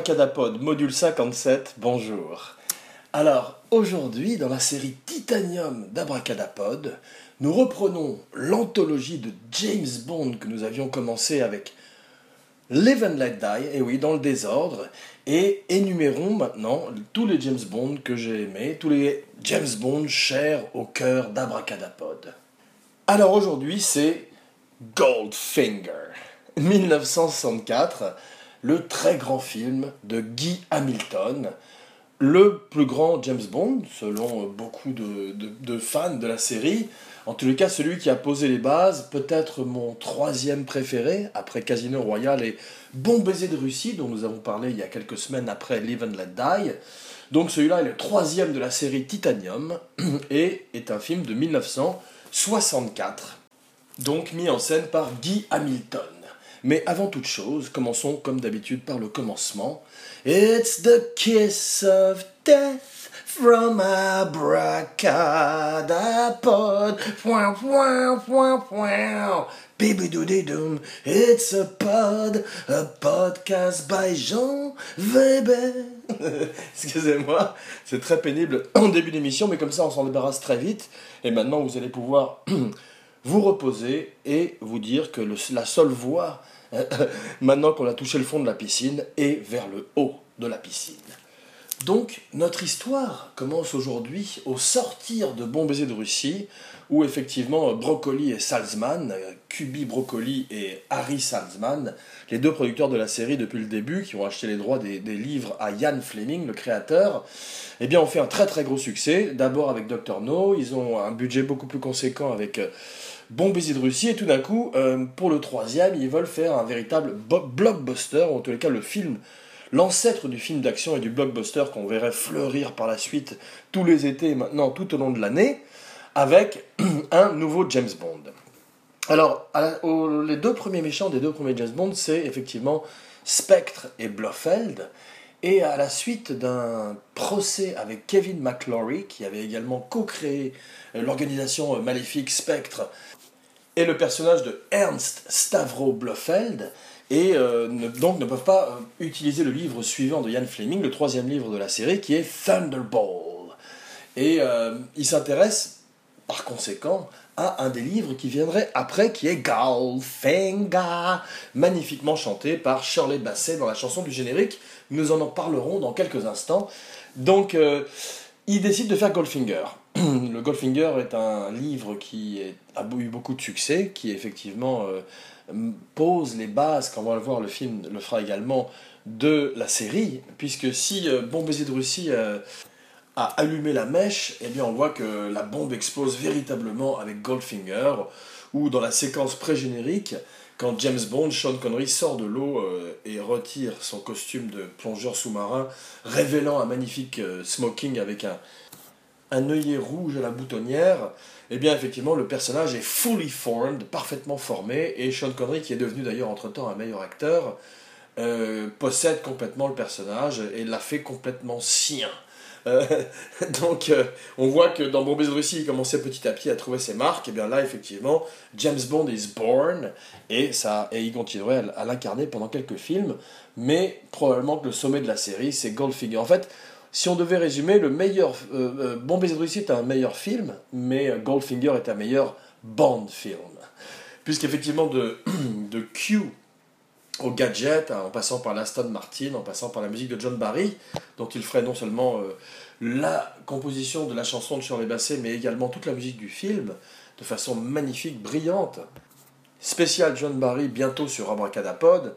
Abracadapod, module 57, bonjour. Alors, aujourd'hui, dans la série Titanium d'Abracadapod, nous reprenons l'anthologie de James Bond que nous avions commencé avec Live and Let Die, et oui, dans le désordre, et énumérons maintenant tous les James Bond que j'ai aimés, tous les James Bond chers au cœur d'Abracadapod. Alors aujourd'hui, c'est Goldfinger, 1964, le très grand film de Guy Hamilton, le plus grand James Bond, selon beaucoup de, fans de la série. En tous les cas, celui qui a posé les bases, peut-être mon troisième préféré, après Casino Royale et Bon baiser de Russie, dont nous avons parlé il y a quelques semaines après Live and Let Die. Donc celui-là est le troisième de la série Titanium et est un film de 1964, donc mis en scène par Guy Hamilton. Mais avant toute chose, commençons comme d'habitude par le commencement. It's the kiss of death from abracadapod. Point, point, point, point. Doom, it's a pod, a podcast by Jean Weber. Excusez-moi, c'est très pénible en début d'émission, mais comme ça on s'en débarrasse très vite. Et maintenant vous allez pouvoir vous reposer et vous dire que la seule voie, maintenant qu'on a touché le fond de la piscine, est vers le haut de la piscine. Donc, notre histoire commence aujourd'hui au sortir de Bon Baiser de Russie, où effectivement Broccoli et Salzman, Kubi Broccoli et Harry Salzman, les deux producteurs de la série depuis le début, qui ont acheté les droits des, livres à Ian Fleming, le créateur, eh bien, ont fait un très très gros succès. D'abord avec Dr. No, ils ont un budget beaucoup plus conséquent avec euh, Bon Baiser de Russie, et tout d'un coup, euh, pour le troisième, ils veulent faire un véritable blockbuster, ou en tous les cas le film l'ancêtre du film d'action et du blockbuster qu'on verrait fleurir par la suite tous les étés maintenant tout au long de l'année, avec un nouveau James Bond. Alors, les deux premiers méchants des deux premiers James Bond, c'est effectivement Spectre et Blofeld. Et à la suite d'un procès avec Kevin McClory, qui avait également co-créé euh, l'organisation euh, maléfique Spectre, et le personnage de Ernst Stavro Blofeld, et euh, donc ne peuvent pas euh, utiliser le livre suivant de Ian Fleming, le troisième livre de la série, qui est Thunderball. Et euh, il s'intéresse, par conséquent, à un des livres qui viendrait après, qui est Goldfinger, magnifiquement chanté par Shirley Bassey dans la chanson du générique. Nous en en parlerons dans quelques instants. Donc, il décide de faire Goldfinger. Le Goldfinger est un livre qui a eu beaucoup de succès, qui effectivement pose les bases, quand on va le voir, le film le fera également, de la série, puisque si euh, Bon Baiser de Russie euh, a allumé la mèche, eh bien on voit que la bombe explose véritablement avec Goldfinger, ou dans la séquence pré-générique, quand James Bond, Sean Connery, sort de l'eau euh, et retire son costume de plongeur sous-marin, révélant un magnifique smoking avec un, un œillet rouge à la boutonnière, eh bien effectivement le personnage est fully formed, parfaitement formé, et Sean Connery, qui est devenu d'ailleurs entre-temps un meilleur acteur, euh, possède complètement le personnage et l'a fait complètement sien. Euh, donc euh, on voit que dans Bombay de Russie, il commençait petit à petit à trouver ses marques, et bien là effectivement James Bond is born, et, ça, et il continuerait à, à l'incarner pendant quelques films, mais probablement que le sommet de la série c'est Goldfinger. En fait, si on devait résumer, le meilleur. Euh, euh, Baiser est un meilleur film, mais Goldfinger est un meilleur Bond film. Puisqu'effectivement, de, de Q au gadget, hein, en passant par l'Aston Martin, en passant par la musique de John Barry, dont il ferait non seulement euh, la composition de la chanson de Shirley Bassey, mais également toute la musique du film, de façon magnifique, brillante. Spécial John Barry bientôt sur Abracadapod.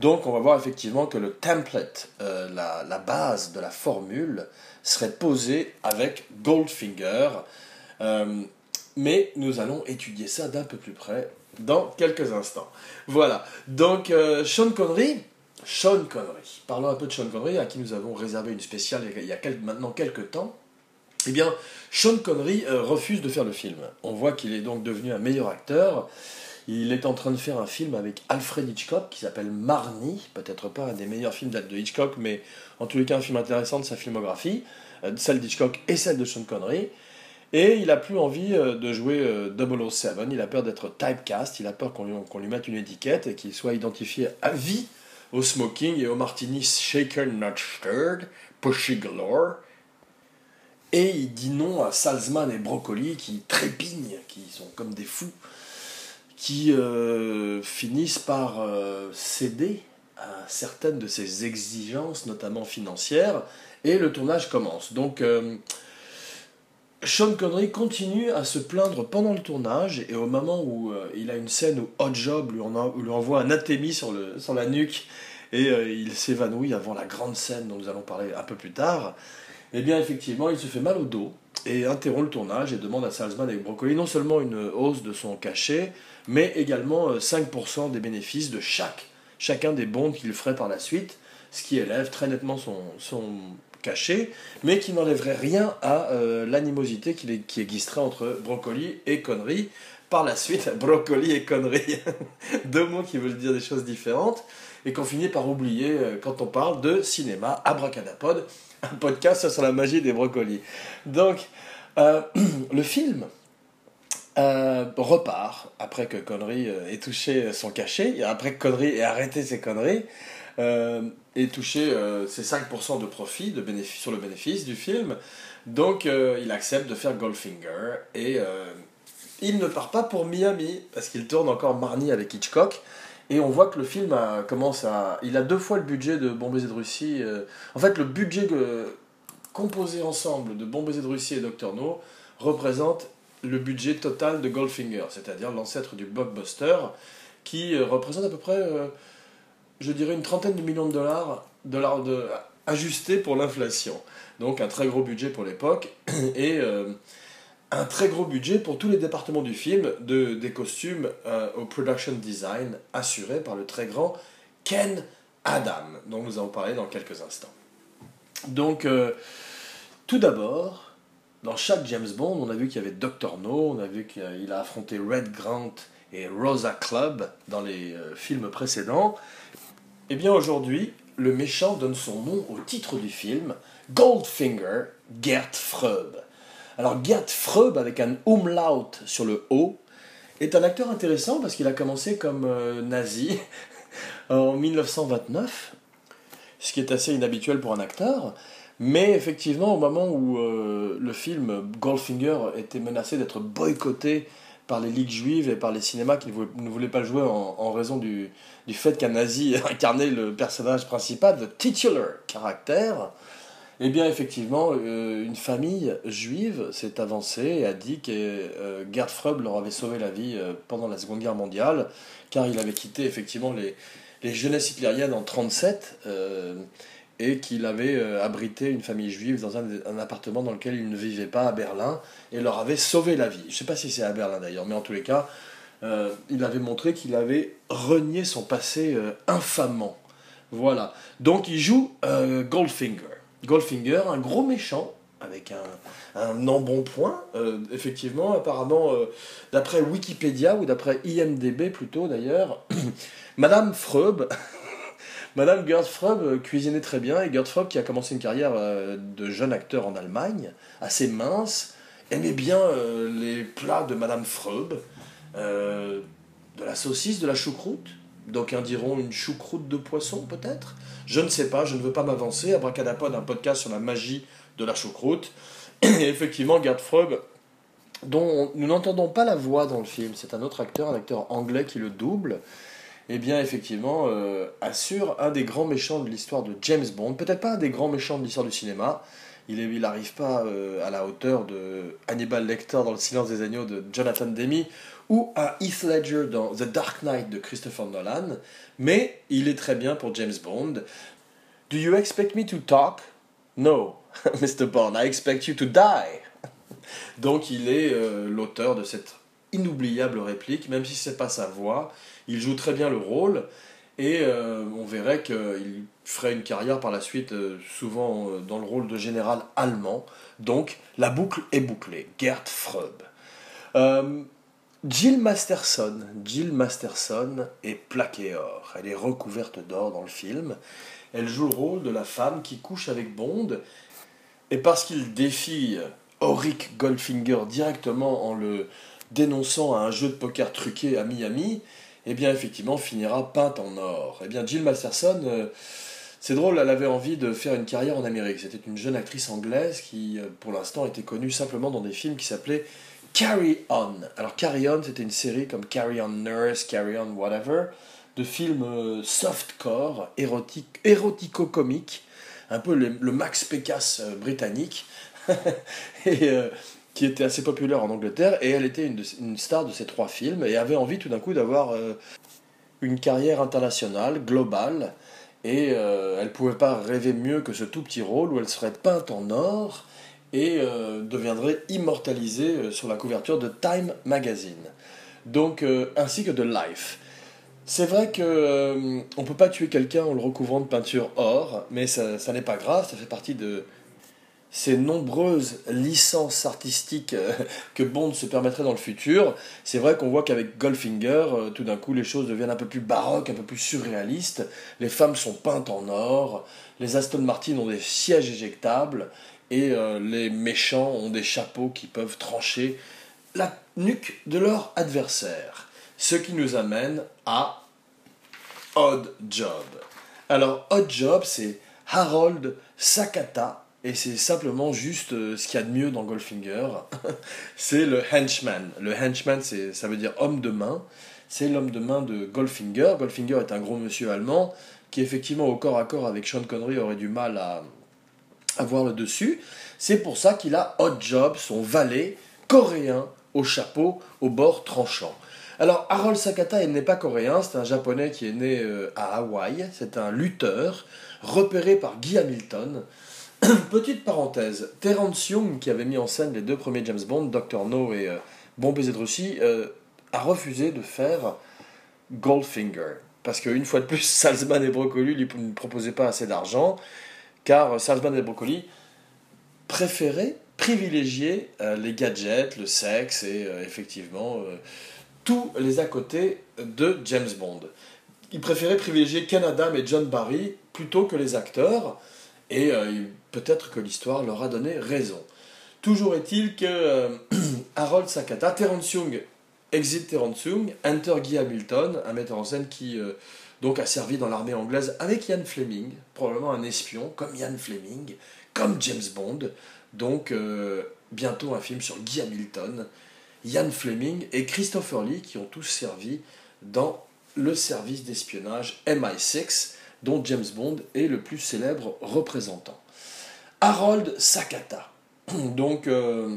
Donc on va voir effectivement que le template, euh, la, base de la formule, serait posée avec Goldfinger. Euh, mais nous allons étudier ça d'un peu plus près dans quelques instants. Voilà. Donc euh, Sean Connery, Sean Connery. Parlons un peu de Sean Connery, à qui nous avons réservé une spéciale il y a maintenant quelques temps. Eh bien, Sean Connery refuse de faire le film. On voit qu'il est donc devenu un meilleur acteur. Il est en train de faire un film avec Alfred Hitchcock qui s'appelle Marnie, peut-être pas un des meilleurs films de Hitchcock, mais en tous les cas un film intéressant de sa filmographie, euh, celle d'Hitchcock et celle de Sean Connery. Et il a plus envie euh, de jouer 007, euh, il a peur d'être typecast, il a peur qu'on lui, mette une étiquette et qu'il soit identifié à vie au smoking et au martini shaken not stirred, pushy galore. Et il dit non à Salzman et Broccoli qui trépignent, qui sont comme des fous, qui euh, finissent par euh, céder à certaines de ses exigences, notamment financières, et le tournage commence. Donc, euh, Sean Connery continue à se plaindre pendant le tournage, et au moment où il a une scène où Hot Job lui, envoie un athémie sur, sur la nuque, et il s'évanouit avant la grande scène dont nous allons parler un peu plus tard, eh bien effectivement, il se fait mal au dos et interrompt le tournage et demande à Salzman et Broccoli non seulement une hausse de son cachet, mais également 5% des bénéfices de chaque, chacun des bons qu'il ferait par la suite, ce qui élève très nettement son, son cachet, mais qui n'enlèverait rien à euh, l'animosité qui, qui existerait entre Broccoli et Connery. Par la suite, Broccoli et Connery, deux mots qui veulent dire des choses différentes, et qu'on finit par oublier euh, quand on parle de cinéma abracadapod, un podcast sur la magie des brocolis. Donc, euh, le film euh, repart après que Connery euh, ait touché son cachet, et après que Connery ait arrêté ses conneries, et touché ses 5% de profit de bénéfice, sur le bénéfice du film. Donc, il accepte de faire Goldfinger, et il ne part pas pour Miami, parce qu'il tourne encore Marnie avec Hitchcock. Et on voit que le film commence à. Il a deux fois le budget de Bon Baiser de Russie. Euh, en fait, le budget composé ensemble de Bon Baiser de Russie et Doctor No représente le budget total de Goldfinger, c'est-à-dire l'ancêtre du blockbuster, qui euh, représente à peu près, euh, je dirais, une trentaine de millions de dollars, dollars de, ajustés pour l'inflation. Donc un très gros budget pour l'époque. Et un très gros budget pour tous les départements du film, de, des costumes euh, au production design, assuré par le très grand Ken Adam, dont nous allons parler dans quelques instants. Donc, euh, tout d'abord, dans chaque James Bond, on a vu qu'il y avait Dr. No, on a vu qu'il a affronté Red Grant et Rosa Club dans les euh, films précédents. Eh bien aujourd'hui, le méchant donne son nom au titre du film, Goldfinger Gert Freub. Alors Gerd Freub, avec un umlaut sur le O, est un acteur intéressant parce qu'il a commencé comme euh, nazi en 1929, ce qui est assez inhabituel pour un acteur. Mais effectivement, au moment où euh, le film Goldfinger était menacé d'être boycotté par les ligues juives et par les cinémas qui ne voulaient pas le jouer en, raison du, du fait qu'un nazi incarnait le personnage principal, le titular caractère, eh bien, effectivement, euh, une famille juive s'est avancée et a dit que euh, Gerd Freub leur avait sauvé la vie euh, pendant la Seconde Guerre mondiale, car il avait quitté effectivement les, les jeunesses hitlériennes en 1937 et qu'il avait abrité une famille juive dans un, un, appartement dans lequel il ne vivait pas à Berlin et leur avait sauvé la vie. Je ne sais pas si c'est à Berlin d'ailleurs, mais en tous les cas, il avait montré qu'il avait renié son passé infamant. Voilà. Donc il joue Goldfinger. Goldfinger, un gros méchant, avec un, un embonpoint, euh, effectivement, apparemment, euh, d'après Wikipédia, ou d'après IMDB plutôt d'ailleurs, Madame Freub, Madame Gerd Freub euh, cuisinait très bien, et Gerd Freub, qui a commencé une carrière de jeune acteur en Allemagne, assez mince, aimait bien les plats de Madame Freub, de la saucisse, de la choucroute, D'aucuns diront une choucroute de poisson, peut-être? Je ne sais pas, je ne veux pas m'avancer. Abracadapod, un podcast sur la magie de la choucroute. Et effectivement, Gerd Freub, dont nous n'entendons pas la voix dans le film, c'est un autre acteur, un acteur anglais qui le double, eh bien, effectivement, euh, assure un des grands méchants de l'histoire de James Bond. Peut-être pas un des grands méchants de l'histoire du cinéma. Il n'arrive pas euh, à la hauteur de Hannibal Lecter dans Le silence des agneaux de Jonathan Demme ou à Heath Ledger dans The Dark Knight de Christopher Nolan, mais il est très bien pour James Bond. Do you expect me to talk? No, Mr. Bond, I expect you to die. Donc il est euh, l'auteur de cette inoubliable réplique, même si ce n'est pas sa voix, il joue très bien le rôle, et euh, on verrait qu'il ferait une carrière par la suite, euh, souvent dans le rôle de général allemand. Donc la boucle est bouclée. Gerd Freub. Jill Masterson. Jill Masterson est plaquée or. Elle est recouverte d'or dans le film. Elle joue le rôle de la femme qui couche avec Bond. Et parce qu'il défie Auric Goldfinger directement en le dénonçant à un jeu de poker truqué à Miami, eh bien effectivement finira peinte en or. Eh bien Jill Masterson, euh, c'est drôle, elle avait envie de faire une carrière en Amérique. C'était une jeune actrice anglaise qui, euh, pour l'instant, était connue simplement dans des films qui s'appelaient Carry On. Alors Carry On, c'était une série comme Carry On Nurse, Carry On Whatever, de films euh, softcore, érotico-comiques, un peu le, Max Pécasse britannique, et qui était assez populaire en Angleterre, et elle était une, star de ces trois films, et avait envie tout d'un coup d'avoir euh, une carrière internationale, globale, et euh, elle ne pouvait pas rêver mieux que ce tout petit rôle où elle serait peinte en or et euh, deviendrait immortalisée sur la couverture de Time Magazine, donc ainsi que de Life. C'est vrai que on peut pas tuer quelqu'un en le recouvrant de peinture or, mais ça, ça n'est pas grave, ça fait partie de, ces nombreuses licences artistiques euh, que Bond se permettrait dans le futur, c'est vrai qu'on voit qu'avec Goldfinger, euh, tout d'un coup, les choses deviennent un peu plus baroques, un peu plus surréalistes. Les femmes sont peintes en or, les Aston Martin ont des sièges éjectables, et euh, les méchants ont des chapeaux qui peuvent trancher la nuque de leur adversaire. Ce qui nous amène à Odd Job. Alors, Odd Job, c'est Harold Sakata et c'est simplement juste euh, ce qu'il y a de mieux dans Goldfinger. c'est le henchman. Le henchman, ça veut dire homme de main. C'est l'homme de main de Goldfinger. Goldfinger est un gros monsieur allemand qui, effectivement, au corps à corps avec Sean Connery, aurait du mal à avoir le dessus. C'est pour ça qu'il a Hot Job, son valet coréen au chapeau, au bord tranchant. Alors, Harold Sakata, il n'est pas coréen, c'est un japonais qui est né euh, à Hawaï. C'est un lutteur repéré par Guy Hamilton. Petite parenthèse, Terence Young, qui avait mis en scène les deux premiers James Bond, Dr. No et euh, euh, a refusé de faire Goldfinger. Parce qu'une fois de plus, Salzman et Broccoli lui ne proposaient pas assez d'argent, car Salzman et Broccoli préféraient privilégier euh, les gadgets, le sexe et effectivement tous les à côté de James Bond. Ils préféraient privilégier Ken Adam et John Barry plutôt que les acteurs. Et euh, peut-être que l'histoire leur a donné raison. Toujours est-il que euh, Harold Sakata, Terence Young, exit Terence Young, enter Guy Hamilton, un metteur en scène qui euh, donc a servi dans l'armée anglaise avec Ian Fleming, probablement un espion comme Ian Fleming, comme James Bond. Donc bientôt un film sur Guy Hamilton, Ian Fleming et Christopher Lee qui ont tous servi dans le service d'espionnage MI6 dont James Bond est le plus célèbre représentant. Harold Sakata. Donc, euh,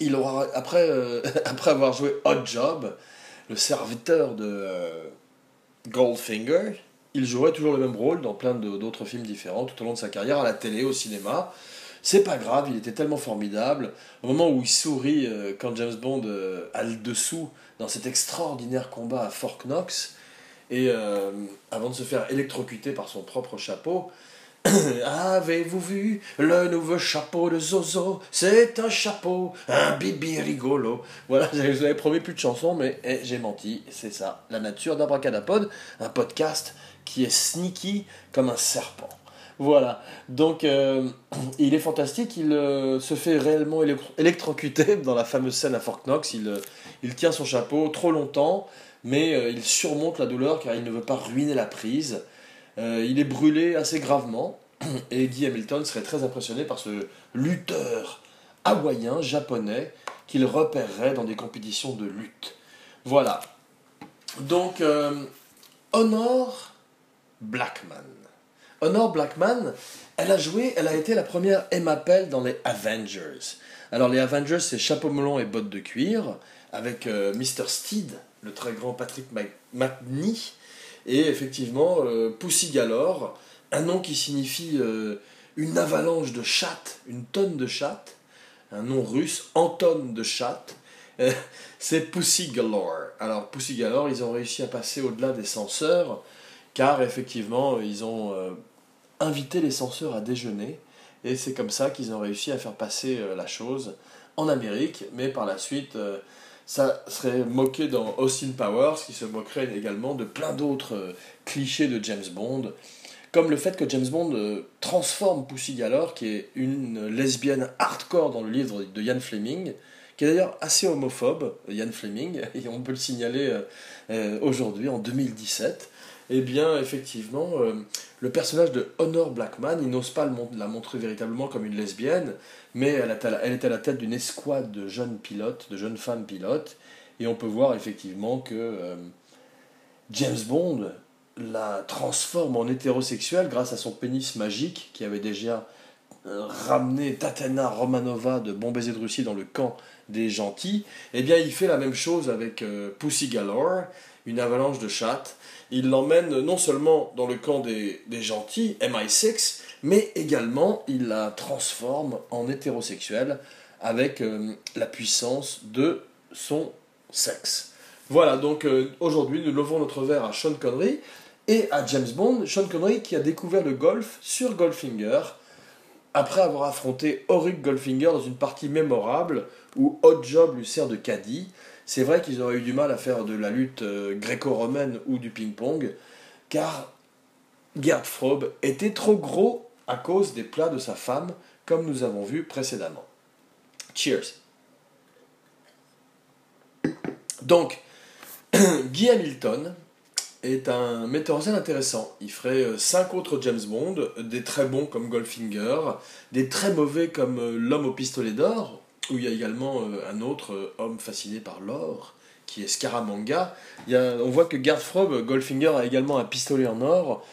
il aura, après, euh, après avoir joué Hot Job, le serviteur de euh, Goldfinger, il jouerait toujours le même rôle dans plein d'autres films différents tout au long de sa carrière, à la télé, au cinéma. C'est pas grave, il était tellement formidable. Au moment où il sourit quand James Bond a le dessous dans cet extraordinaire combat à Fort Knox, et euh, avant de se faire électrocuter par son propre chapeau, Avez-vous vu le nouveau chapeau de Zozo? C'est un chapeau, un bibi rigolo. Voilà, je vous avais promis plus de chansons, mais eh, j'ai menti. C'est ça, la nature d'Abracadapod, un podcast qui est sneaky comme un serpent. Voilà, donc euh, il est fantastique, il euh, se fait réellement électrocuter dans la fameuse scène à Fort Knox, il, il tient son chapeau trop longtemps, mais euh, il surmonte la douleur car il ne veut pas ruiner la prise. Euh, il est brûlé assez gravement et Guy Hamilton serait très impressionné par ce lutteur hawaïen, japonais, qu'il repérerait dans des compétitions de lutte. Voilà. Donc, euh, Honor Blackman. Honor Blackman, elle a joué, elle a été la première Emma Pell dans les Avengers. Alors les Avengers, c'est chapeau melon et bottes de cuir, avec Mr. Steed, le très grand Patrick McNee, et effectivement euh, un nom qui signifie euh, une avalanche de chattes, une tonne de chattes, un nom russe, Anton de chattes, euh, c'est Pussy Galore. Alors Pussy Galore, ils ont réussi à passer au-delà des censeurs, car effectivement, ils ont invité les censeurs à déjeuner, et c'est comme ça qu'ils ont réussi à faire passer la chose en Amérique, mais par la suite ça serait moqué dans Austin Powers, qui se moquerait également de plein d'autres euh, clichés de James Bond, comme le fait que James Bond euh, transforme Pussy Galore, qui est une lesbienne hardcore dans le livre de Ian Fleming, qui est d'ailleurs assez homophobe, Ian Fleming, et on peut le signaler aujourd'hui, en 2017. Eh bien, effectivement, le personnage de Honor Blackman, il n'ose pas la montrer véritablement comme une lesbienne, mais elle, est à la tête d'une escouade de jeunes pilotes, de jeunes femmes pilotes, et on peut voir effectivement que James Bond la transforme en hétérosexuelle grâce à son pénis magique qui avait déjà euh, ramené Tatiana Romanova de Bon Baiser de Russie dans le camp des gentils, eh bien il fait la même chose avec euh, Pussy Galore, une avalanche de chattes. Il l'emmène non seulement dans le camp des, gentils, MI6, mais également il la transforme en hétérosexuelle avec euh, la puissance de son sexe. Voilà, donc aujourd'hui nous levons notre verre à Sean Connery, et à James Bond, Sean Connery qui a découvert le golf sur Goldfinger après avoir affronté Auric Goldfinger dans une partie mémorable où Hot Job lui sert de caddie. C'est vrai qu'ils auraient eu du mal à faire de la lutte euh, gréco-romaine ou du ping-pong car Gerd Frobe était trop gros à cause des plats de sa femme comme nous avons vu précédemment. Cheers. Donc, Guy Hamilton, est un metteur en scène intéressant. Il ferait euh, cinq autres James Bond, des très bons comme Goldfinger, des très mauvais comme euh, L'homme au pistolet d'or, où il y a également euh, un autre homme fasciné par l'or, qui est Scaramanga. Il y on voit que Garth Frobe, Goldfinger, a également un pistolet en or,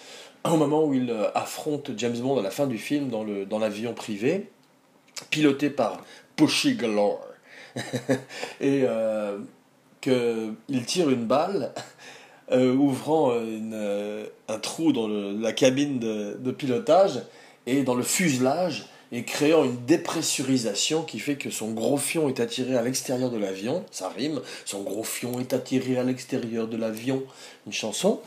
au moment où il affronte James Bond à la fin du film dans, dans l'avion privé, piloté par Pushy Galore. Et qu'il tire une balle euh, ouvrant euh, euh, un trou dans la cabine de, pilotage et dans le fuselage et créant une dépressurisation qui fait que son gros fion est attiré à l'extérieur de l'avion, ça rime, son gros fion est attiré à l'extérieur de l'avion, une chanson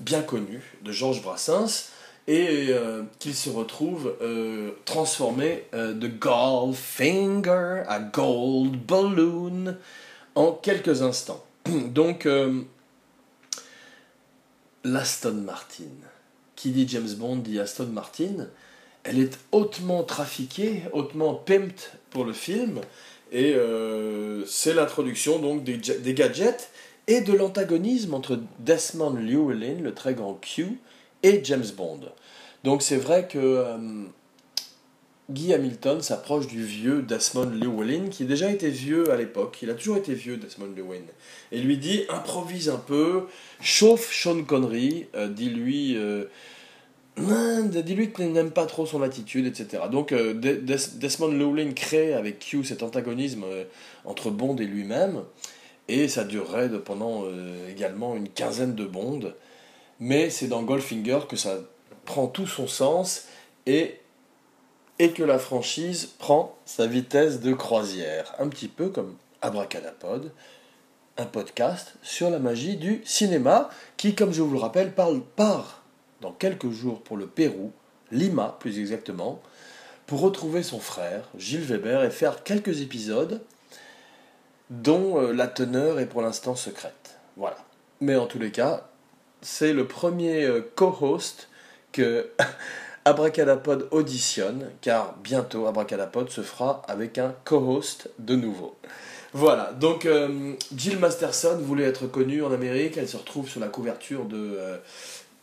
bien connue de Georges Brassens, et qu'il se retrouve transformé de Goldfinger à Gold Balloon en quelques instants. Donc l'Aston Martin. Qui dit James Bond dit Aston Martin. Elle est hautement trafiquée, hautement pimped pour le film. Et euh, c'est l'introduction donc des, gadgets et de l'antagonisme entre Desmond Llewellyn, le très grand Q, et James Bond. Donc c'est vrai que euh, Guy Hamilton s'approche du vieux Desmond Llewellyn, qui a déjà été vieux à l'époque, il a toujours été vieux Desmond Llewellyn, et lui dit improvise un peu, chauffe Sean Connery, euh, dis-lui euh, dis-lui qu'il n'aime pas trop son attitude, etc. Donc euh, Desmond Llewellyn crée avec Q cet antagonisme entre Bond et lui-même, et ça durerait pendant également une quinzaine de Bond, mais c'est dans Goldfinger que ça prend tout son sens, et et que la franchise prend sa vitesse de croisière, un petit peu comme Abracadapod, un podcast sur la magie du cinéma qui, comme je vous le rappelle, parle part dans quelques jours pour le Pérou, Lima plus exactement, pour retrouver son frère, Gilles Weber, et faire quelques épisodes dont euh, la teneur est pour l'instant secrète. Voilà. Mais en tous les cas, c'est le premier euh, co-host que Abracadapod auditionne, car bientôt Abracadapod se fera avec un co-host de nouveau. Voilà, donc euh, Jill Masterson voulait être connue en Amérique, elle se retrouve sur la couverture de euh,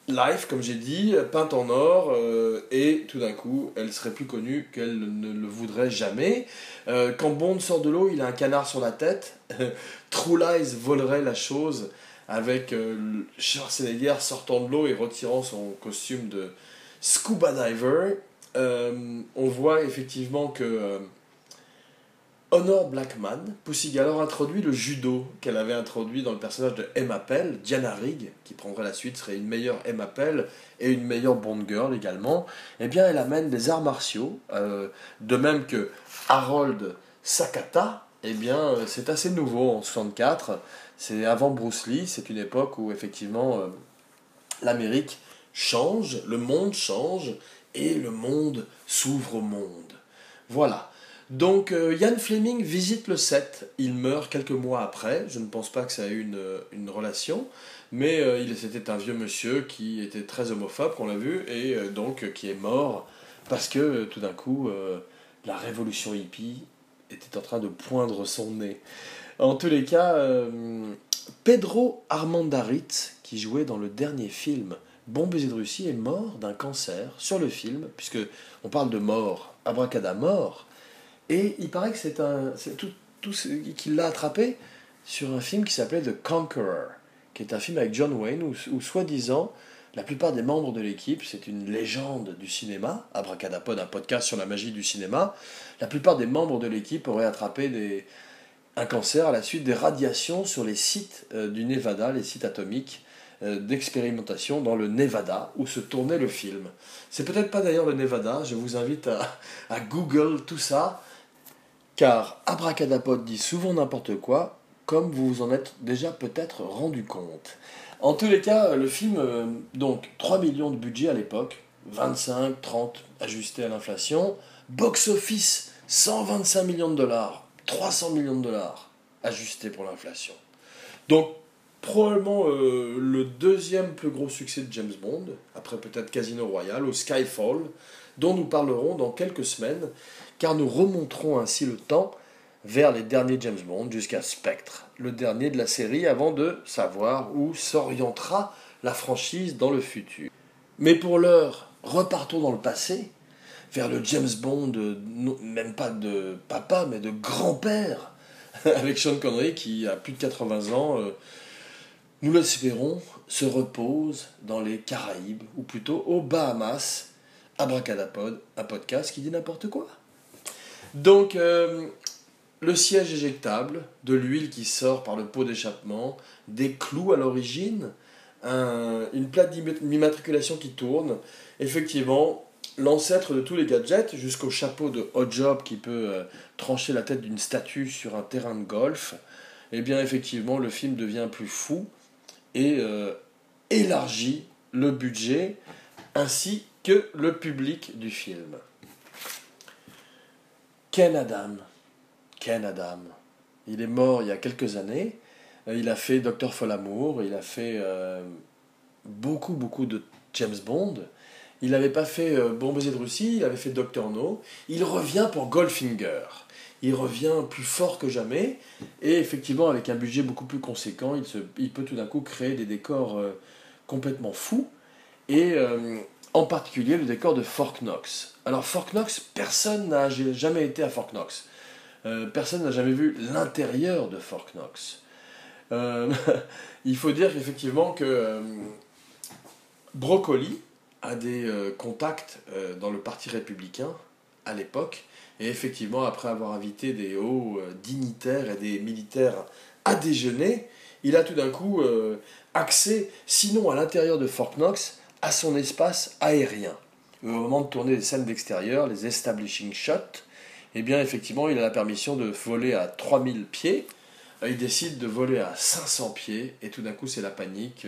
Life, comme j'ai dit, peinte en or, euh, et tout d'un coup, elle serait plus connue qu'elle ne le voudrait jamais. quand Bond sort de l'eau, il a un canard sur la tête. True Lies volerait la chose avec Schwarzenegger sortant de l'eau et retirant son costume de, Scuba Diver, euh, on voit effectivement que euh, Honor Blackman, Pussy Galore, introduit le judo qu'elle avait introduit dans le personnage de Emma Pell, Diana Rigg, qui prendrait la suite, serait une meilleure Emma Pell et une meilleure Bond Girl également. Eh bien, elle amène des arts martiaux, euh, de même que Harold Sakata, eh bien, c'est assez nouveau en 64. C'est avant Bruce Lee, c'est une époque où effectivement l'Amérique change, le monde change, et le monde s'ouvre au monde. Voilà. Donc euh, Fleming visite le set, il meurt quelques mois après, je ne pense pas que ça ait eu une, relation, mais euh, c'était un vieux monsieur qui était très homophobe, on l'a vu, et euh, donc qui est mort parce que tout d'un coup, la révolution hippie était en train de poindre son nez. En tous les cas, euh, Pedro Armandarit, qui jouait dans le dernier film Bon baiser de Russie, est mort d'un cancer sur le film, puisque on parle de mort, abracadamort, et il paraît que c'est un, tout, tout ce qu'il l'a attrapé sur un film qui s'appelait The Conqueror, qui est un film avec John Wayne, où, où soi-disant, la plupart des membres de l'équipe, c'est une légende du cinéma, Abracadapod, un podcast sur la magie du cinéma, la plupart des membres de l'équipe auraient attrapé des, un cancer à la suite des radiations sur les sites euh, du Nevada, les sites atomiques euh, d'expérimentation dans le Nevada où se tournait le film. C'est peut-être pas d'ailleurs le Nevada, je vous invite à Google tout ça, car Abracadapod dit souvent n'importe quoi, comme vous vous en êtes déjà peut-être rendu compte. En tous les cas, le film, euh, donc 3 millions de budget à l'époque, 25, 30 ajustés à l'inflation, box-office 125 millions de dollars, 300 millions de dollars ajustés pour l'inflation. Donc probablement euh, le deuxième plus gros succès de James Bond, après peut-être Casino Royale ou Skyfall, dont nous parlerons dans quelques semaines, car nous remonterons ainsi le temps vers les derniers James Bond jusqu'à Spectre, le dernier de la série, avant de savoir où s'orientera la franchise dans le futur. Mais pour l'heure, repartons dans le passé, vers le James Bond, même pas de papa, mais de grand-père, avec Sean Connery qui a plus de 80 ans, euh, nous l'espérons, se repose dans les Caraïbes, ou plutôt aux Bahamas, Abracadapod, un podcast qui dit n'importe quoi. Donc, euh, le siège éjectable, de l'huile qui sort par le pot d'échappement, des clous à l'origine, une plaque d'immatriculation qui tourne, effectivement, l'ancêtre de tous les gadgets, jusqu'au chapeau de hot job qui peut euh, trancher la tête d'une statue sur un terrain de golf, eh bien effectivement le film devient plus fou et euh, élargit le budget ainsi que le public du film. Ken Adam, Ken Adam, il est mort il y a quelques années. Euh, il a fait Docteur Folamour, il a fait beaucoup beaucoup de James Bond. Il n'avait pas fait euh, Bon baiser de Russie, il avait fait Doctor No. Il revient pour Goldfinger. Il revient plus fort que jamais. Et effectivement, avec un budget beaucoup plus conséquent, il, se, il peut tout d'un coup créer des décors euh, complètement fous. Et euh, en particulier le décor de Fort Knox. Alors Fort Knox, personne n'a jamais été à Fort Knox. personne n'a jamais vu l'intérieur de Fort Knox. il faut dire effectivement que Brocoli, a des euh, contacts euh, dans le Parti républicain à l'époque. Et effectivement, après avoir invité des hauts euh, dignitaires et des militaires à déjeuner, il a tout d'un coup accès, sinon à l'intérieur de Fort Knox, à son espace aérien. Au moment de tourner les scènes d'extérieur, les establishing shots, eh bien effectivement, il a la permission de voler à 3000 pieds. Il décide de voler à 500 pieds et tout d'un coup, c'est la panique.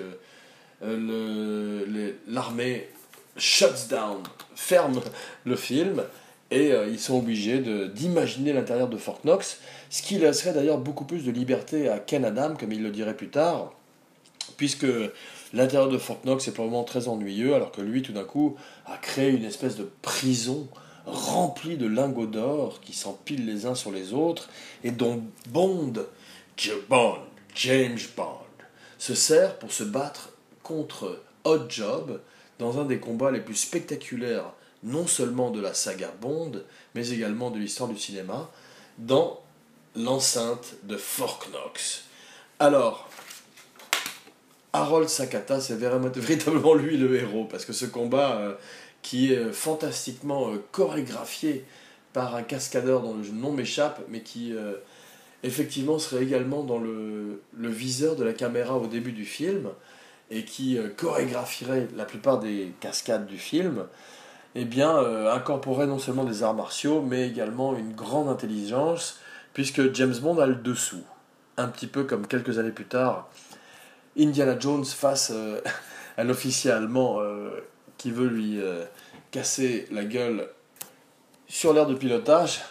L'armée shuts down, ferme le film, et euh, ils sont obligés d'imaginer l'intérieur de Fort Knox, ce qui laisserait d'ailleurs beaucoup plus de liberté à Ken Adam, comme il le dirait plus tard, puisque l'intérieur de Fort Knox est probablement très ennuyeux, alors que lui, tout d'un coup, a créé une espèce de prison remplie de lingots d'or qui s'empilent les uns sur les autres, et dont Bond, Bond, James Bond, se sert pour se battre contre Odd Job, dans un des combats les plus spectaculaires, non seulement de la saga Bond, mais également de l'histoire du cinéma, dans l'enceinte de Fort Knox. Alors, Harold Sakata, c'est véritablement lui le héros, parce que ce combat, euh, qui est fantastiquement euh, chorégraphié par un cascadeur dont le nom m'échappe, mais qui euh, effectivement serait également dans le, viseur de la caméra au début du film, et qui euh, chorégraphierait la plupart des cascades du film, eh bien, euh, incorporait non seulement des arts martiaux, mais également une grande intelligence, puisque James Bond a le dessous. Un petit peu comme quelques années plus tard, Indiana Jones face euh, à l'officier allemand qui veut lui casser la gueule sur l'air de pilotage.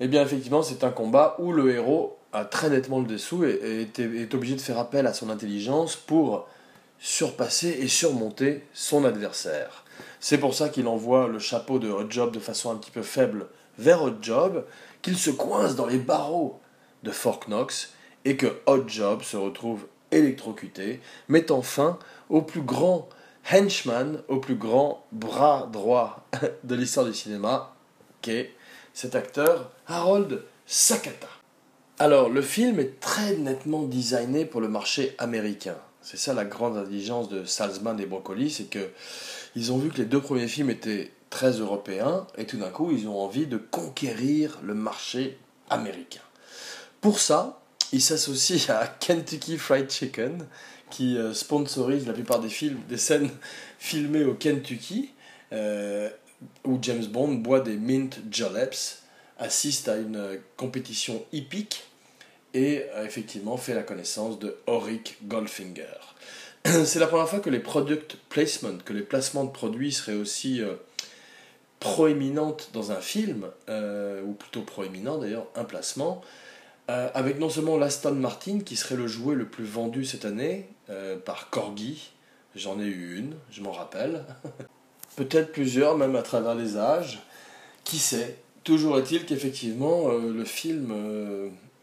Eh bien, effectivement, c'est un combat où le héros a très nettement le dessous et, est obligé de faire appel à son intelligence pour surpasser et surmonter son adversaire. C'est pour ça qu'il envoie le chapeau de Job de façon un petit peu faible vers Job, qu'il se coince dans les barreaux de Fort Knox et que Job se retrouve électrocuté, mettant fin au plus grand henchman, au plus grand bras droit de l'histoire du cinéma, qu'est cet acteur Harold Sakata. Alors, le film est très nettement designé pour le marché américain. C'est ça la grande intelligence de Salzman et Broccoli, c'est que ils ont vu que les deux premiers films étaient très européens et tout d'un coup ils ont envie de conquérir le marché américain. Pour ça, ils s'associent à Kentucky Fried Chicken qui euh, sponsorise la plupart des films, des scènes filmées au Kentucky euh, où James Bond boit des mint juleps, assiste à une euh, compétition hippique et a effectivement fait la connaissance de Auric Goldfinger. C'est la première fois que les product placement, que les placements de produits seraient aussi euh, proéminentes dans un film, ou plutôt proéminent d'ailleurs, un placement, euh, avec non seulement l'Aston Martin qui serait le jouet le plus vendu cette année par Corgi, j'en ai eu une, je m'en rappelle, peut-être plusieurs même à travers les âges, qui sait? Toujours est-il qu'effectivement le film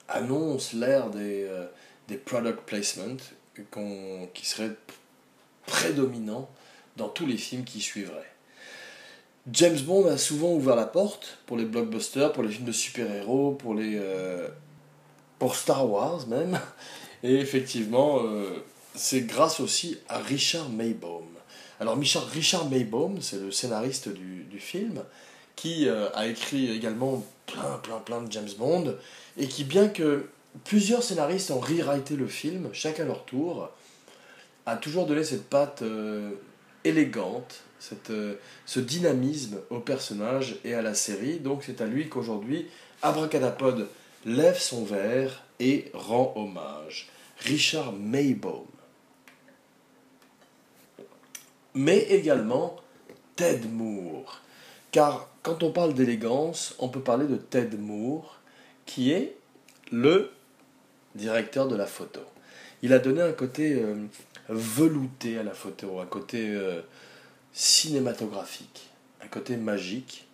annonce l'ère des, euh, des product placement qui serait prédominant dans tous les films qui suivraient. James Bond a souvent ouvert la porte pour les blockbusters, pour les films de super-héros, pour les euh, pour Star Wars même. Et effectivement, euh, c'est grâce aussi à Richard Maybaum. Alors Richard, Richard Maybaum, c'est le scénariste du, du film, qui a écrit également plein, plein, plein de James Bond, et qui, bien que plusieurs scénaristes ont rewrité le film, chacun à leur tour, a toujours donné cette patte euh, élégante, cette, euh, ce dynamisme au personnage et à la série. Donc c'est à lui qu'aujourd'hui, Abracadapod lève son verre et rend hommage. Richard Maybaum. Mais également Ted Moore. Car quand on parle d'élégance, on peut parler de Ted Moore, qui est le directeur de la photo. Il a donné un côté euh, velouté à la photo, un côté euh, cinématographique, un côté magique.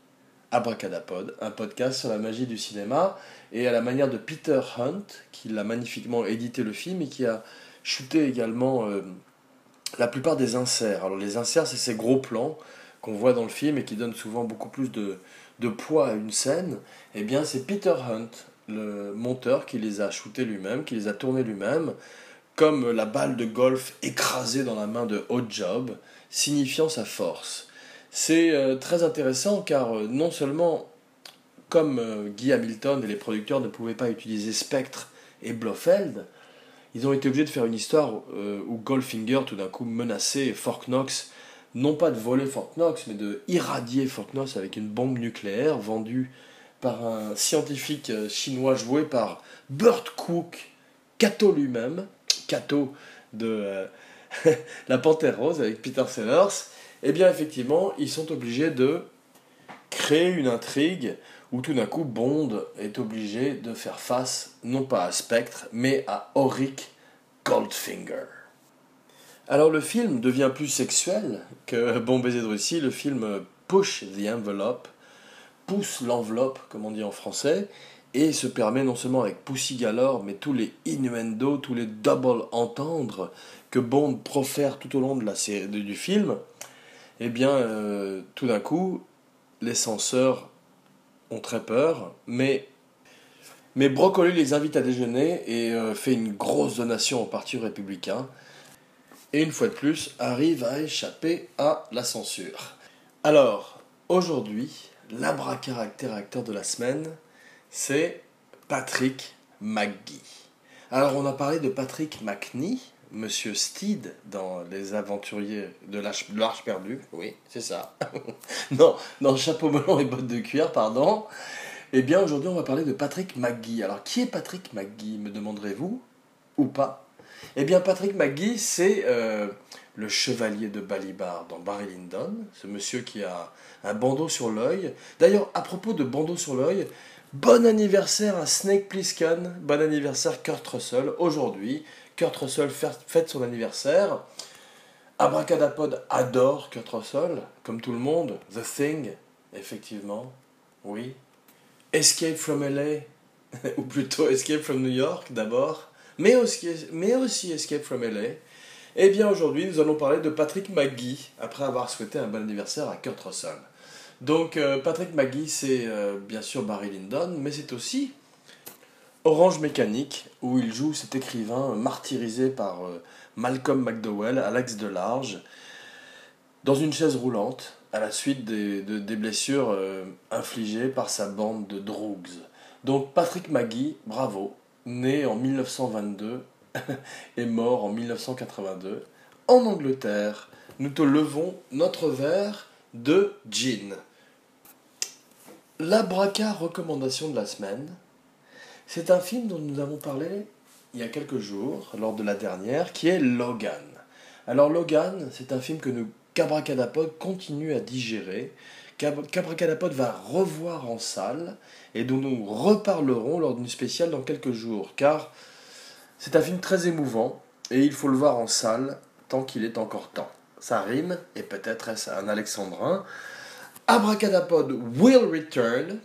Abracadapod, un podcast sur la magie du cinéma et à la manière de Peter Hunt, qui l'a magnifiquement édité le film et qui a shooté également euh, la plupart des inserts. Alors les inserts, c'est ces gros plans qu'on voit dans le film et qui donnent souvent beaucoup plus de, de poids à une scène, eh bien c'est Peter Hunt, le monteur, qui les a shootés lui-même, qui les a tournés lui-même, comme la balle de golf écrasée dans la main de Hot Job, signifiant sa force. C'est euh, très intéressant car euh, non seulement, comme euh, Guy Hamilton et les producteurs ne pouvaient pas utiliser Spectre et Blofeld, ils ont été obligés de faire une histoire où Goldfinger tout d'un coup menaçait Fort Knox non pas de voler Fort Knox, mais de irradier Fort Knox avec une bombe nucléaire vendue par un scientifique chinois joué par Burt Cook, Kato lui-même, Kato de La Panthère Rose avec Peter Sellers, eh bien effectivement, ils sont obligés de créer une intrigue où tout d'un coup Bond est obligé de faire face non pas à Spectre, mais à Auric Goldfinger. Alors le film devient plus sexuel que Bon baiser de Russie. Le film push the envelope, pousse l'enveloppe, comme on dit en français, et se permet non seulement avec Pussy Galore, mais tous les innuendos, tous les double entendre que Bond profère tout au long de la série, du film, eh bien, euh, tout d'un coup, les censeurs ont très peur, mais, mais Broccoli les invite à déjeuner et euh, fait une grosse donation au Parti républicain et une fois de plus arrive à échapper à la censure. Alors, aujourd'hui, l'abracaractère acteur de la semaine, c'est Patrick McGee. Alors, on a parlé de Patrick McNee, Monsieur Steed dans Les Aventuriers de l'Arche perdue. Oui, c'est ça. non, dans Chapeau melon et bottes de cuir, pardon. Eh bien, aujourd'hui, on va parler de Patrick McGee. Alors, qui est Patrick McGee, me demanderez-vous Ou pas? Eh bien, Patrick McGee, c'est euh, le chevalier de Balibar dans Barry Lyndon, ce monsieur qui a un bandeau sur l'œil. D'ailleurs, à propos de bandeau sur l'œil, bon anniversaire à Snake Plissken, bon anniversaire Kurt Russell. Aujourd'hui, Kurt Russell fête son anniversaire. Abracadapod adore Kurt Russell, comme tout le monde. The Thing, effectivement, oui. Escape from LA, ou plutôt Escape from New York d'abord, mais aussi, Escape from LA. Eh bien aujourd'hui, nous allons parler de Patrick McGee, après avoir souhaité un bon anniversaire à Kurt Russell. Donc euh, Patrick McGee, c'est euh, bien sûr Barry Lyndon, mais c'est aussi Orange Mécanique, où il joue cet écrivain martyrisé par euh, Malcolm McDowell à l'axe de large, dans une chaise roulante, à la suite des, blessures euh, infligées par sa bande de drogues. Donc Patrick McGee, bravo, né en 1922 et mort en 1982, en Angleterre. Nous te levons notre verre de gin. La braca recommandation de la semaine, c'est un film dont nous avons parlé il y a quelques jours, lors de la dernière, qui est Logan. Alors Logan, c'est un film que nous, Cabracadapod, continue à digérer. Cabracadapod va revoir en salle et dont nous reparlerons lors d'une spéciale dans quelques jours, car c'est un film très émouvant et il faut le voir en salle tant qu'il est encore temps. Ça rime, et peut-être est-ce un alexandrin. Abracadapod will return,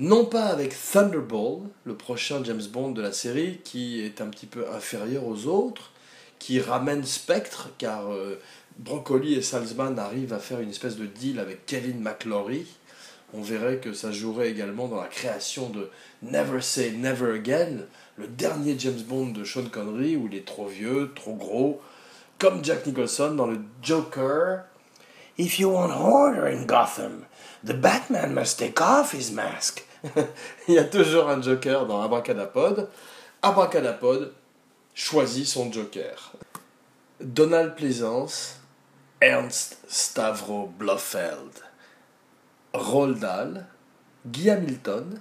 non pas avec Thunderball, le prochain James Bond de la série, qui est un petit peu inférieur aux autres, qui ramène Spectre, car euh, Broccoli et Salzman arrivent à faire une espèce de deal avec Kevin McClory. On verrait que ça jouerait également dans la création de Never Say Never Again, le dernier James Bond de Sean Connery, où il est trop vieux, trop gros, comme Jack Nicholson dans le Joker. If you want order in Gotham, the Batman must take off his mask. il y a toujours un Joker dans Abracadapod. Abracadapod choisit son Joker. Donald Pleasance, Ernst Stavro Blofeld, Roald Dahl, Guy Hamilton.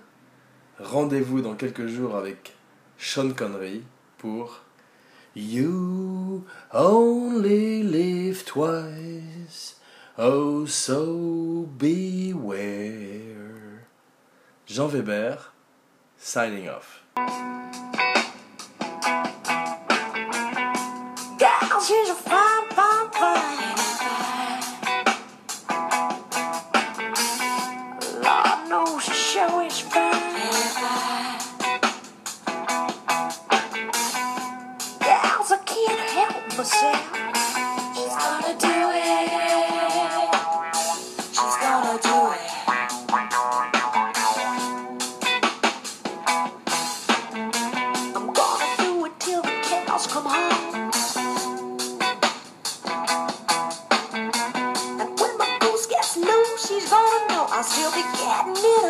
Rendez-vous dans quelques jours avec Sean Connery pour You only live twice, oh so beware. Jean Weber, signing off. You'll be getting it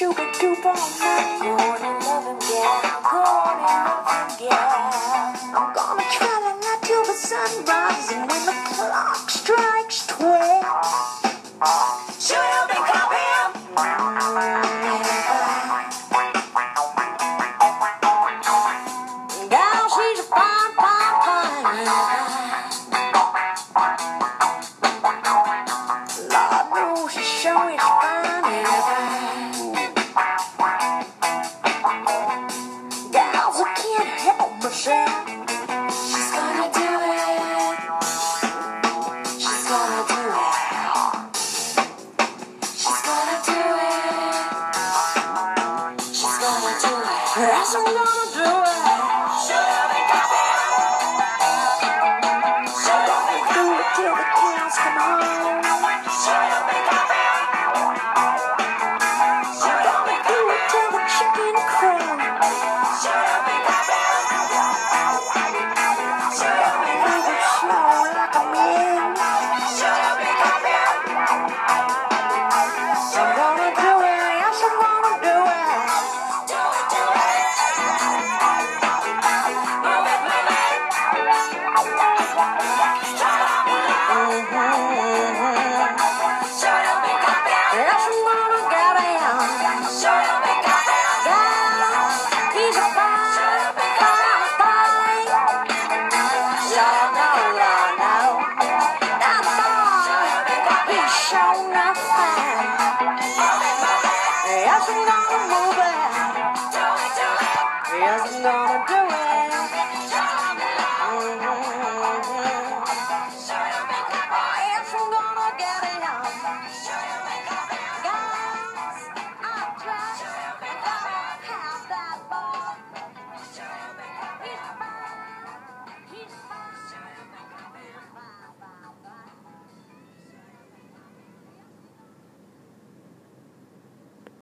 you would do all.